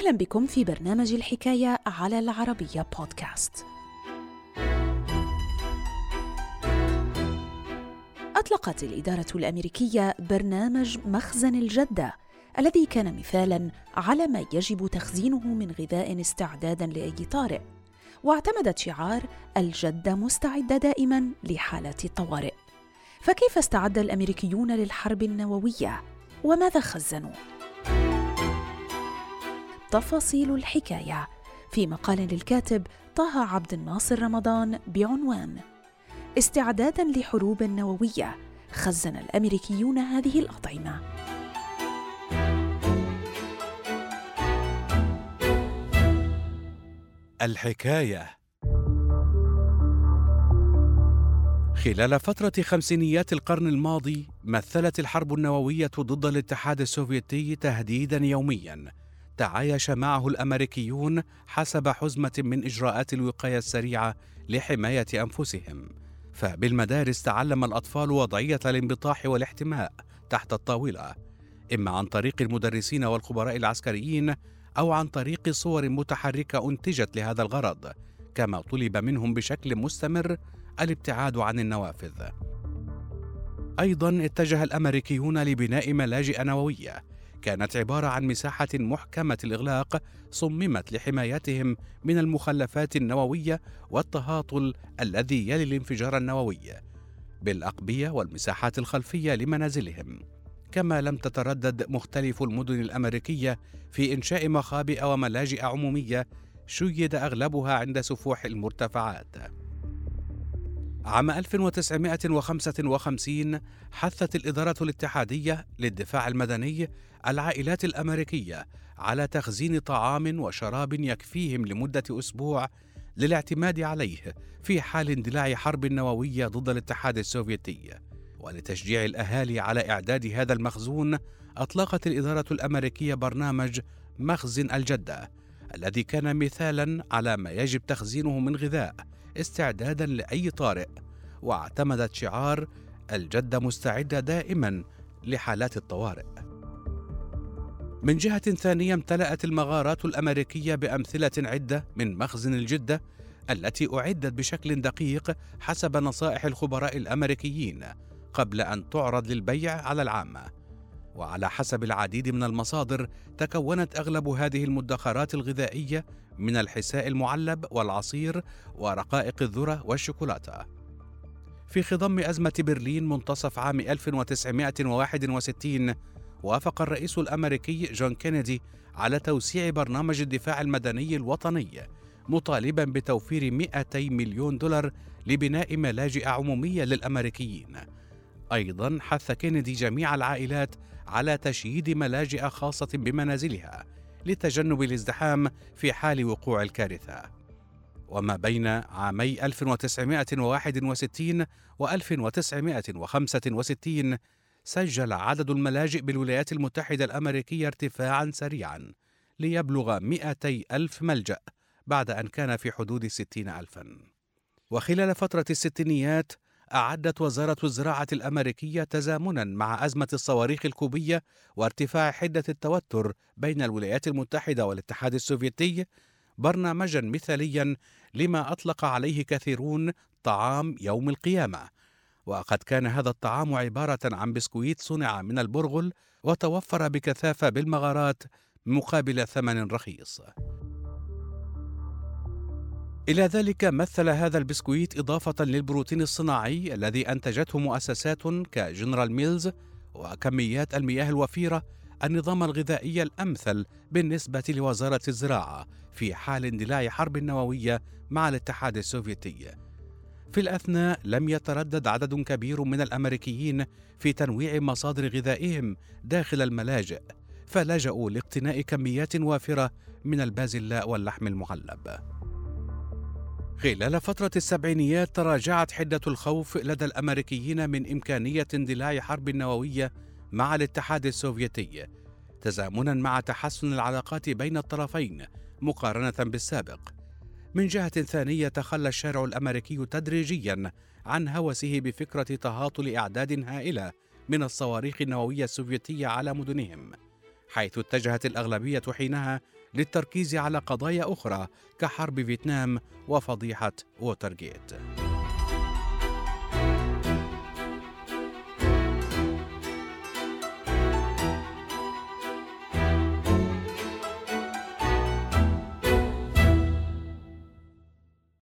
أهلا بكم في برنامج الحكاية على العربية بودكاست. أطلقت الإدارة الأمريكية برنامج مخزن الجدة الذي كان مثالا على ما يجب تخزينه من غذاء استعدادا لأي طارئ. واعتمدت شعار الجدة مستعدة دائما لحالات الطوارئ. فكيف استعد الأمريكيون للحرب النووية؟ وماذا خزنوا؟ تفاصيل الحكاية. في مقال للكاتب طه عبد الناصر رمضان بعنوان استعدادا لحروب نووية خزن الأمريكيون هذه الأطعمة. الحكاية. خلال فترة خمسينيات القرن الماضي مثلت الحرب النووية ضد الاتحاد السوفيتي تهديدا يوميا. تعايش معه الأمريكيون حسب حزمة من إجراءات الوقاية السريعة لحماية أنفسهم. فبالمدارس تعلم الأطفال وضعية الانبطاح والاحتماء تحت الطاولة إما عن طريق المدرسين والخبراء العسكريين أو عن طريق صور متحركة أنتجت لهذا الغرض كما طلب منهم بشكل مستمر الابتعاد عن النوافذ. أيضا اتجه الأمريكيون لبناء ملاجئ نووية كانت عبارة عن مساحة محكمة الإغلاق صممت لحمايتهم من المخلفات النووية والتهاطل الذي يلي الانفجار النووي بالأقبية والمساحات الخلفية لمنازلهم. كما لم تتردد مختلف المدن الأمريكية في إنشاء مخابئ وملاجئ عمومية شيد أغلبها عند سفوح المرتفعات. عام 1955 حثت الإدارة الاتحادية للدفاع المدني العائلات الأمريكية على تخزين طعام وشراب يكفيهم لمدة أسبوع للاعتماد عليه في حال اندلاع حرب نووية ضد الاتحاد السوفيتي. ولتشجيع الأهالي على إعداد هذا المخزون أطلقت الإدارة الأمريكية برنامج مخزن الجدة الذي كان مثالا على ما يجب تخزينه من غذاء استعدادا لأي طارئ. واعتمدت شعار الجده مستعده دائما لحالات الطوارئ. من جهة ثانية امتلأت المغارات الأمريكية بأمثلة عدة من مخزن الجدة التي أعدت بشكل دقيق حسب نصائح الخبراء الأمريكيين قبل أن تعرض للبيع على العامة. وعلى حسب العديد من المصادر تكونت أغلب هذه المدخرات الغذائية من الحساء المعلب والعصير ورقائق الذرة والشوكولاتة. في خضم أزمة برلين منتصف عام 1961 وافق الرئيس الأمريكي جون كينيدي على توسيع برنامج الدفاع المدني الوطني مطالبا بتوفير 200 مليون دولار لبناء ملاجئ عمومية للأمريكيين. أيضا حث كينيدي جميع العائلات على تشييد ملاجئ خاصة بمنازلها لتجنب الازدحام في حال وقوع الكارثة. وما بين عامي 1961 و 1965 سجل عدد الملاجئ بالولايات المتحدة الأمريكية ارتفاعا سريعا ليبلغ 200 ألف ملجأ بعد أن كان في حدود 60 ألفا. وخلال فترة الستينيات أعدت وزارة الزراعة الأمريكية تزامنا مع أزمة الصواريخ الكوبية وارتفاع حدة التوتر بين الولايات المتحدة والاتحاد السوفيتي برنامجا مثاليا لما أطلق عليه كثيرون طعام يوم القيامة. وقد كان هذا الطعام عبارة عن بسكويت صنع من البرغل وتوفر بكثافة بالمغارات مقابل ثمن رخيص. إلى ذلك مثل هذا البسكويت إضافة للبروتين الصناعي الذي أنتجته مؤسسات كجنرال ميلز وكميات المياه الوفيرة النظام الغذائي الأمثل بالنسبة لوزارة الزراعة في حال اندلاع حرب نووية مع الاتحاد السوفيتي. في الأثناء لم يتردد عدد كبير من الأمريكيين في تنويع مصادر غذائهم داخل الملاجئ، فلجأوا لاقتناء كميات وافرة من البازلاء واللحم المعلب. خلال فترة السبعينيات تراجعت حدة الخوف لدى الأمريكيين من إمكانية اندلاع حرب نووية مع الاتحاد السوفيتي تزامنا مع تحسن العلاقات بين الطرفين مقارنة بالسابق. من جهة ثانية تخلى الشارع الأمريكي تدريجيا عن هوسه بفكرة تهاطل أعداد هائلة من الصواريخ النووية السوفيتية على مدنهم، حيث اتجهت الأغلبية حينها للتركيز على قضايا أخرى كحرب فيتنام وفضيحة ووترجيت.